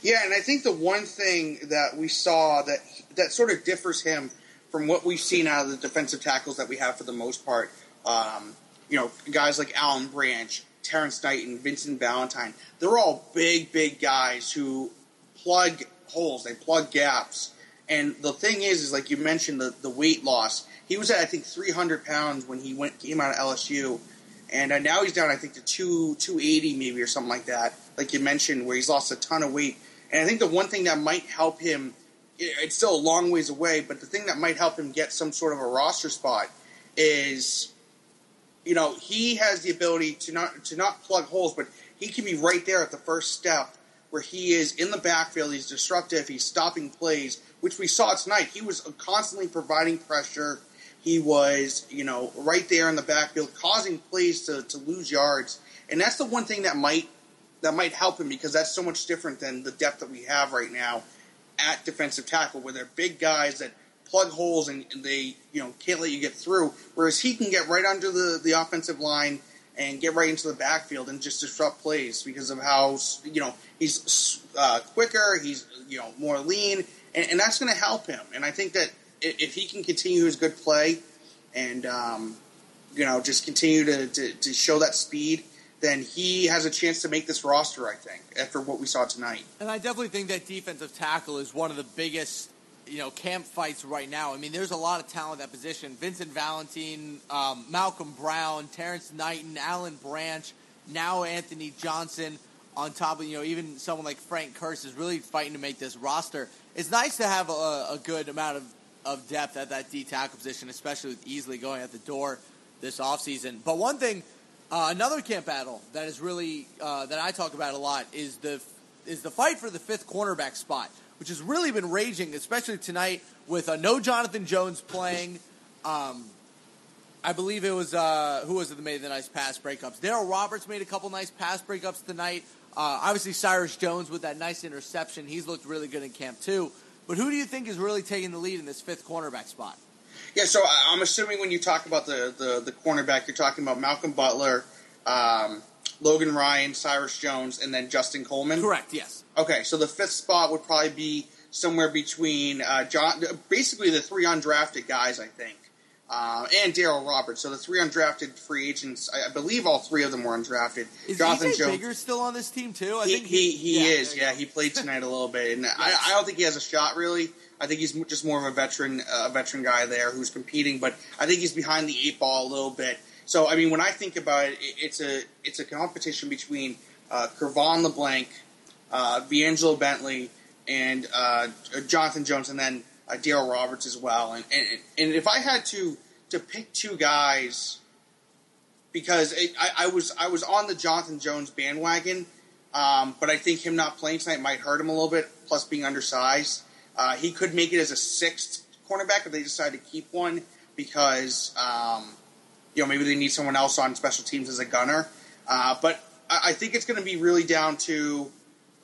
Yeah, and I think the one thing that we saw that that sort of differs him from what we've seen out of the defensive tackles that we have for the most part, um, you know, guys like Alan Branch, Terrence Knighton and Vincent Valentine. They're all big, big guys who plug holes. They plug gaps. And the thing is, is like you mentioned, the, the weight loss. He was at I think 300 pounds when he went came out of LSU, and uh, now he's down I think to two 280 maybe or something like that. Like you mentioned, where he's lost a ton of weight. And I think the one thing that might help him, it's still a long ways away, but the thing that might help him get some sort of a roster spot is you know, he has the ability to not to not plug holes, but he can be right there at the first step, where he is in the backfield, he's disruptive, he's stopping plays, which we saw tonight. He was constantly providing pressure. He was, you know, right there in the backfield, causing plays to, to lose yards. And that's the one thing that might that might help him because that's so much different than the depth that we have right now at defensive tackle, where they're big guys that plug holes and, and they, you know, can't let you get through. Whereas he can get right under the, the offensive line and get right into the backfield and just disrupt plays because of how you know he's uh, quicker, he's you know more lean, and, and that's going to help him. And I think that if he can continue his good play and um, you know just continue to, to, to show that speed, then he has a chance to make this roster. I think after what we saw tonight. And I definitely think that defensive tackle is one of the biggest you know camp fights right now. I mean, there's a lot of talent at that position. Vincent Valentine, um, Malcolm Brown, Terrence Knighton, Alan Branch, now Anthony Johnson. On top of you know even someone like Frank Kearse is really fighting to make this roster. It's nice to have a, a good amount of, of depth at that D tackle position, especially with Easley going at the door this offseason. But one thing, uh, another camp battle that is really uh, that I talk about a lot is the is the fight for the fifth cornerback spot which has really been raging, especially tonight with uh, no Jonathan Jones playing. Um, I believe it was uh, who was it that made the nice pass breakups? Darryl Roberts made a couple nice pass breakups tonight. Uh, obviously, Cyrus Jones with that nice interception. He's looked really good in camp too. But who do you think is really taking the lead in this fifth cornerback spot? Yeah, so I'm assuming when you talk about the the, the cornerback, you're talking about Malcolm Butler, um, Logan Ryan, Cyrus Jones, and then Justin Coleman. Correct. Yes. Okay, so the fifth spot would probably be somewhere between uh, John, basically the three undrafted guys, I think, uh, and Darryl Roberts. So the three undrafted free agents, I, I, believe all three of them were undrafted. Is Jonathan Jones Bigger still on this team too? I he, think he, he, he yeah, is. Yeah, he played tonight a little bit, and yes. I, I, don't think he has a shot really. I think he's just more of a veteran, uh, veteran guy there who's competing, but I think he's behind the eight ball a little bit. So I mean, when I think about it, it's a it's a competition between uh, Cre'Von LeBlanc uh, Bentley, and uh, Jonathan Jones, and then uh, Darryl Roberts as well. And, and and if I had to to pick two guys, because it, I, I, was I was on the Jonathan Jones bandwagon, um, but I think him not playing tonight might hurt him a little bit. Plus being undersized, uh, he could make it as a sixth cornerback if they decide to keep one because um, you know maybe they need someone else on special teams as a gunner. Uh, but I, I think it's going to be really down to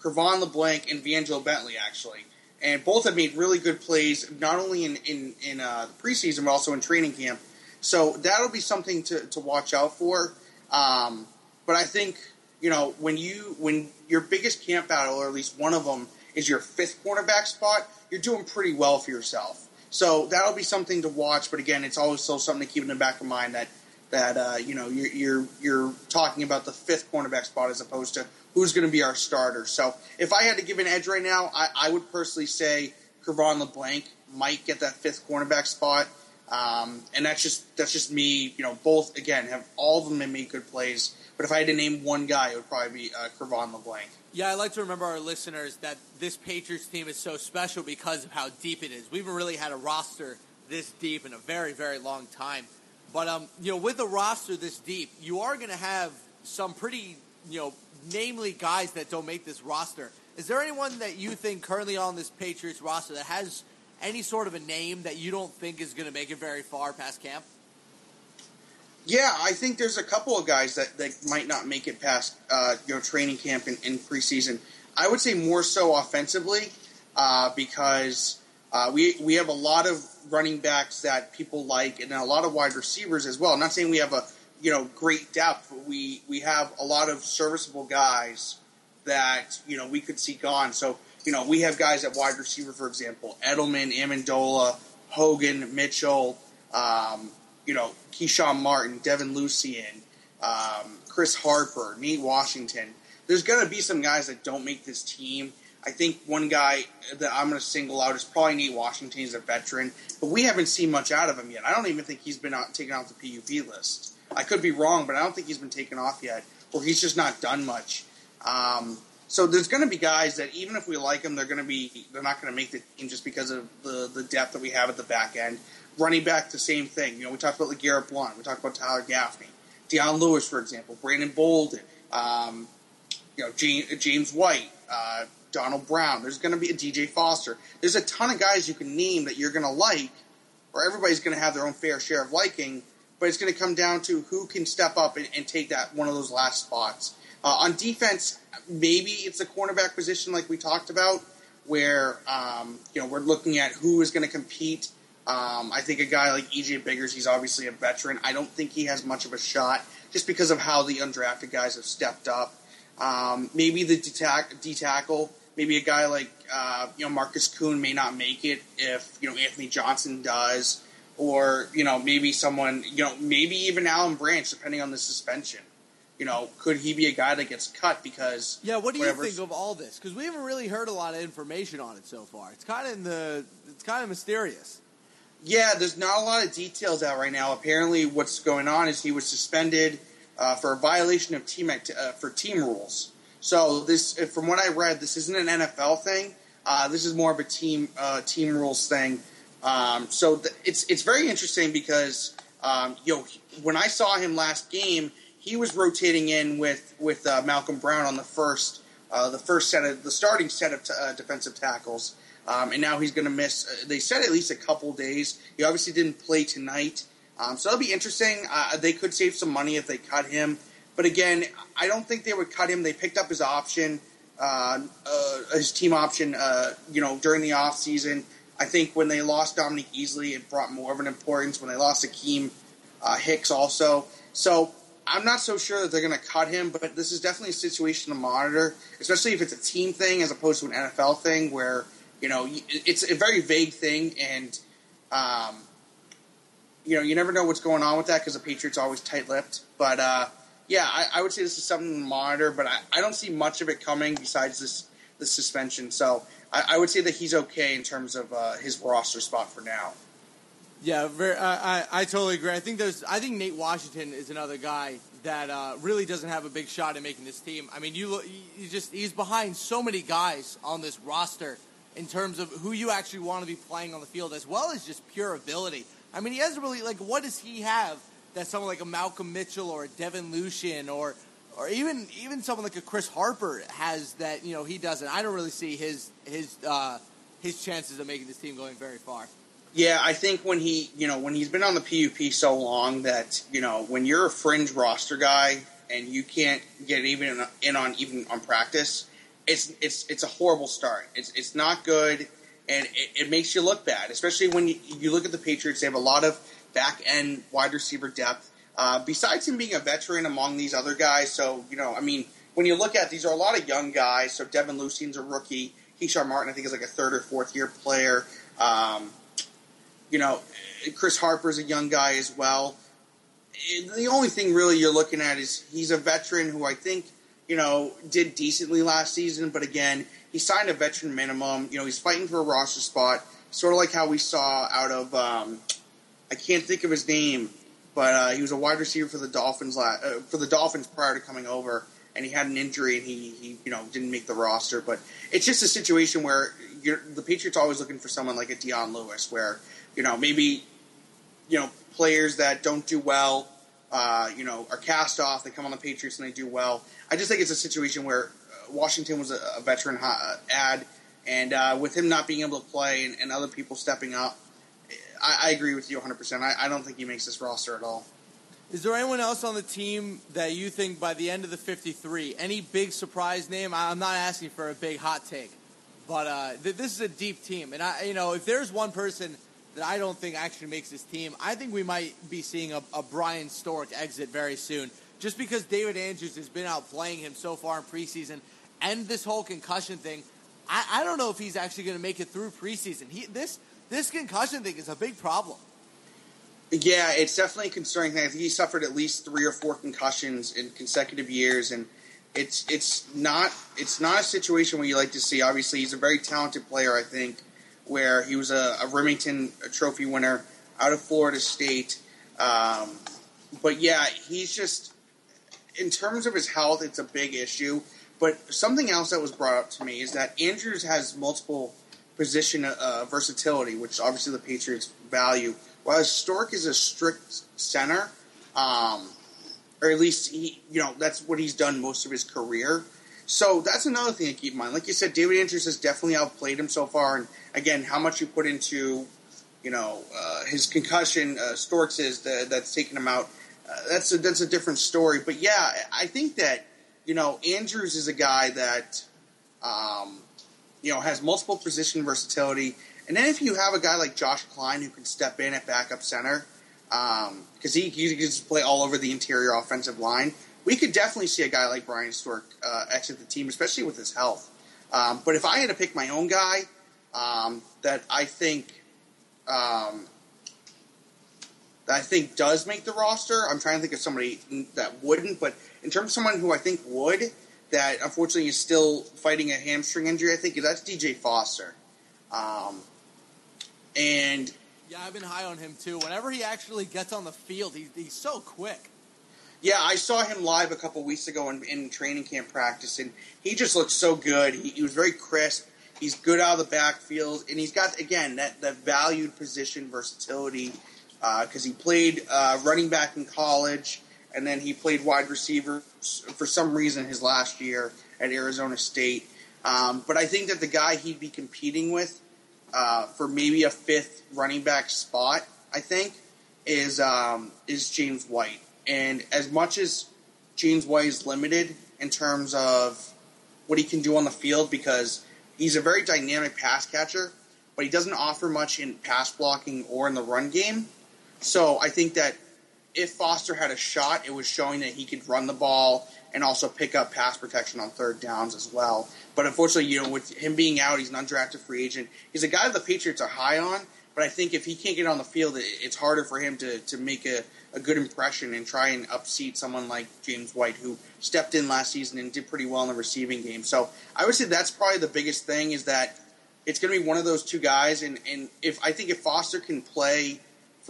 Cre'Von LeBlanc and V'Angelo Bentley, actually. And both have made really good plays, not only in, in, in uh, the preseason, but also in training camp. So that'll be something to, to watch out for. Um, but I think, you know, when you when your biggest camp battle, or at least one of them, is your fifth cornerback spot, you're doing pretty well for yourself. So that'll be something to watch. But again, it's always still something to keep in the back of mind that that uh, you know you're, you're you're talking about the fifth cornerback spot as opposed to who's going to be our starter. So if I had to give an edge right now, I, I would personally say Cre'Von LeBlanc might get that fifth cornerback spot. Um, and that's just that's just me. You know, both again have all of them made good plays. But if I had to name one guy, it would probably be uh, LeBlanc. Yeah, I like to remember our listeners that this Patriots team is so special because of how deep it is. We haven't really had a roster this deep in a very, very long time. But um, you know, with a roster this deep, you are going to have some pretty, you know, namely guys that don't make this roster. Is there anyone that you think currently on this Patriots roster that has any sort of a name that you don't think is going to make it very far past camp? Yeah, I think there's a couple of guys that, that might not make it past uh, you know training camp and, preseason. I would say more so offensively uh, because uh, we we have a lot of running backs that people like and a lot of wide receivers as well. I'm not saying we have a you know great depth. But we we have a lot of serviceable guys that you know we could see gone. So you know we have guys at wide receiver, for example, Edelman, Amendola, Hogan, Mitchell, um, you know Keshawn Martin, Devin Lucien, um, Chris Harper, Nate Washington. There's going to be some guys that don't make this team. I think one guy that I'm going to single out is probably Nate Washington. He's a veteran, but we haven't seen much out of him yet. I don't even think he's been out, taken off the PUP list. I could be wrong, but I don't think he's been taken off yet, or he's just not done much. Um, so there's going to be guys that even if we like them, they're going to be they're not going to make the team just because of the the depth that we have at the back end. Running back, the same thing. You know, we talked about LeGarrette Blount, we talked about Tyler Gaffney, Dion Lewis, for example, Brandon Bolden. Um, you know James, James White, uh, Donald Brown. There's going to be a DJ Foster. There's a ton of guys you can name that you're going to like, or everybody's going to have their own fair share of liking. But it's going to come down to who can step up and, and take that one of those last spots. Uh, on defense, maybe it's a cornerback position like we talked about, where um, you know we're looking at who is going to compete. Um, I think a guy like EJ Biggers, he's obviously a veteran. I don't think he has much of a shot just because of how the undrafted guys have stepped up. Um, maybe the D tackle, maybe a guy like uh, you know Markus Kuhn may not make it if you know Anthony Johnson does, or you know maybe someone you know maybe even Alan Branch, depending on the suspension. You know, could he be a guy that gets cut because? Yeah, what do you think of all this? Because we haven't really heard a lot of information on it so far. It's kind of in the, it's kind of mysterious. Yeah, there's not a lot of details out right now. Apparently, what's going on is he was suspended uh, for a violation of team act- uh, for team rules. So this, from what I read, this isn't an NFL thing. Uh, this is more of a team uh, team rules thing. Um, so th- it's it's very interesting because um, you know when I saw him last game, he was rotating in with with uh, Malcolm Brown on the first uh, the first set of the starting set of t- defensive tackles. Um, and now he's going to miss. they said at least a couple days. He obviously didn't play tonight. Um, so it'll be interesting. Uh, they could save some money if they cut him. But again, I don't think they would cut him. They picked up his option, uh, uh, his team option, uh, you know, during the off season. I think when they lost Dominic Easley, it brought more of an importance. When they lost Akiem uh, Hicks, also. So I'm not so sure that they're going to cut him, but this is definitely a situation to monitor, especially if it's a team thing as opposed to an NFL thing, where you know it's a very vague thing and. Um, you know, you never know what's going on with that because the Patriots are always tight-lipped. But uh, yeah, I, I, would say this is something to monitor, but I, I, don't see much of it coming besides this the suspension. So I, I, would say that he's okay in terms of uh, his roster spot for now. Yeah, very, uh, I, I totally agree. I think there's I think Nate Washington is another guy that uh, really doesn't have a big shot at making this team. I mean, you look, you just he's behind so many guys on this roster in terms of who you actually want to be playing on the field, as well as just pure ability. I mean, he hasn't really like what does he have that someone like a Malcolm Mitchell or a Devin Lucien or or even even someone like a Chris Harper has that you know he doesn't. I don't really see his his uh, his chances of making this team going very far. Yeah, I think when he you know when he's been on the PUP so long that you know when you're a fringe roster guy and you can't get even in on even on practice, it's it's it's a horrible start. It's it's not good and it, it, makes you look bad, especially when you, you, look at the Patriots. They have a lot of back end wide receiver depth. Uh, besides him being a veteran among these other guys, so you know, I mean, when you look at these are a lot of young guys. So Devin Lucien's a rookie. Keshawn Martin, I think, is like a third or fourth year player. Um, you know, Chris Harper's a young guy as well. The only thing really you're looking at is he's a veteran who I think you know did decently last season, but again, he signed a veteran minimum. You know, he's fighting for a roster spot, sort of like how we saw out of um, I can't think of his name, but uh, he was a wide receiver for the Dolphins uh, for the Dolphins prior to coming over, and he had an injury and he, he you know didn't make the roster. But it's just a situation where the Patriots are always looking for someone like a Dion Lewis, where you know maybe you know players that don't do well. Uh, you know, are cast off. They come on the Patriots and they do well. I just think it's a situation where Washington was a, a veteran uh, ad, and uh, with him not being able to play and, and other people stepping up, I, I, agree with you 100%. I, I don't think he makes this roster at all. Is there anyone else on the team that you think by the end of the 53, any big surprise name? I'm not asking for a big hot take, but uh, th- this is a deep team, and I, you know, if there's one person that I don't think actually makes this team, I think we might be seeing a, a Bryan Stork exit very soon, just because David Andrews has been out playing him so far in preseason, and this whole concussion thing, I, I don't know if he's actually going to make it through preseason. He, this this concussion thing is a big problem. Yeah, it's definitely a concerning thing. I think he suffered at least three or four concussions in consecutive years, and it's it's not it's not a situation where you like to see. Obviously, he's a very talented player. I think where he was a, a Rimington Trophy winner out of Florida State. Um, but yeah, he's just in terms of his health, it's a big issue. But something else that was brought up to me is that Andrews has multiple position uh, versatility, which obviously the Patriots value. Whereas Stork is a strict center, um, or at least he, you know, that's what he's done most of his career. So that's another thing to keep in mind. Like you said, David Andrews has definitely outplayed him so far, and again, how much you put into, you know, uh, his concussion, uh, Storks is the, that's taken him out. Uh, that's a, that's a different story. But yeah, I think that you know Andrews is a guy that, um, you know, has multiple position versatility, and then if you have a guy like Josh Kline who can step in at backup center, because um, he he can just play all over the interior offensive line we could definitely see a guy like Bryan Stork uh, exit the team, especially with his health. Um, but if I had to pick my own guy um, that I think um, that I think does make the roster, I'm trying to think of somebody that wouldn't. But in terms of someone who I think would, that unfortunately is still fighting a hamstring injury, I think that's DJ Foster. Um, and yeah, I've been high on him too. Whenever he actually gets on the field, he's, he's so quick. Yeah, I saw him live a couple weeks ago in, in, training camp practice, and he just looked so good. He, he was very crisp. He's good out of the backfield, and he's got again that that valued position versatility because uh, he played uh, running back in college, and then he played wide receiver for some reason his last year at Arizona State. Um, but I think that the guy he'd be competing with uh, for maybe a fifth running back spot, I think, is um, is James White. And as much as James White is limited in terms of what he can do on the field because he's a very dynamic pass catcher, but he doesn't offer much in pass blocking or in the run game. So I think that if Foster had a shot, it was showing that he could run the ball and also pick up pass protection on third downs as well. But unfortunately, you know, with him being out, he's an undrafted free agent. He's a guy the Patriots are high on, but I think if he can't get on the field, it's harder for him to, to make a, a good impression and try and upseat someone like James White, who stepped in last season and did pretty well in the receiving game. So I would say that's probably the biggest thing is that it's going to be one of those two guys. And, and if I think if Foster can play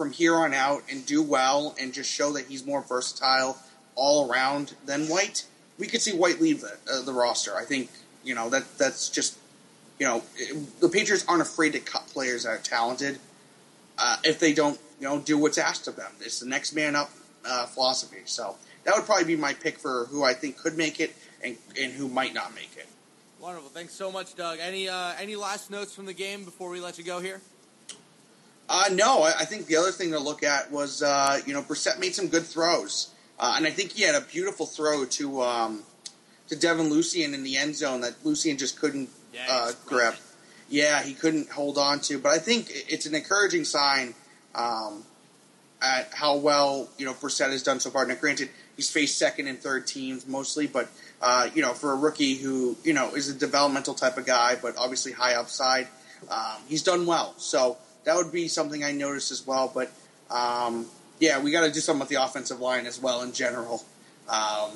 from here on out and do well and just show that he's more versatile all around than White, we could see White leave the, uh, the roster. I think you know that that's just you know the Patriots aren't afraid to cut players that are talented uh, if they don't you know, do what's asked of them. It's the next man up uh, philosophy. So that would probably be my pick for who I think could make it and, and who might not make it. Wonderful. Thanks so much, Doug. Any uh, any last notes from the game before we let you go here? Uh, no, I, I think the other thing to look at was, uh, you know, Brissett made some good throws. Uh, and I think he had a beautiful throw to um, to Devin Lucien in the end zone that Lucien just couldn't yeah, uh, grab. Yeah, he couldn't hold on to. But I think it's an encouraging sign um, at how well you know Brissett has done so far. Now, granted, he's faced second and third teams mostly, but uh, you know, for a rookie who you know is a developmental type of guy, but obviously high upside, um, he's done well. So that would be something I noticed as well. But um, yeah, we got to do something with the offensive line as well in general. Um,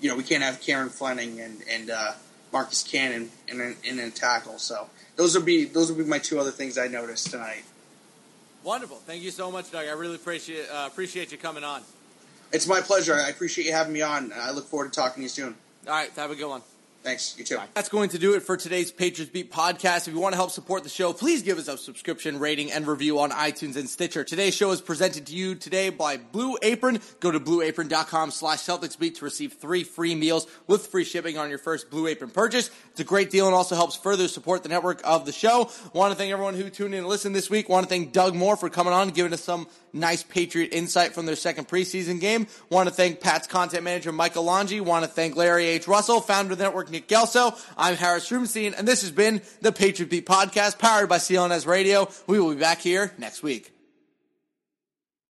you know, we can't have Karen Fleming and and uh, Marcus Cannon in, in, in a tackle. So those would be those would be my two other things I noticed tonight. Wonderful. Thank you so much, Doug. I really appreciate uh, appreciate you coming on. It's my pleasure. I appreciate you having me on. I look forward to talking to you soon. All right. Have a good one. Thanks. You too. That's going to do it for today's Patriots Beat podcast. If you want to help support the show, please give us a subscription, rating, and review on iTunes and Stitcher. Today's show is presented to you today by Blue Apron. Go to blueapron.com slash Celtics Beat to receive three free meals with free shipping on your first Blue Apron purchase. It's a great deal and also helps further support the network of the show. I Want to thank everyone who tuned in and listened this week. Want to thank Doug Moore for coming on, giving us some nice Patriot insight from their second preseason game. Want to thank Pat's content manager, Michael Loyko. Want to thank Larry H. Russell, founder of the network, Nick Gelso. I'm Harris Rubenstein, and this has been the Patriot Beat Podcast, powered by CLNS Radio. We will be back here next week.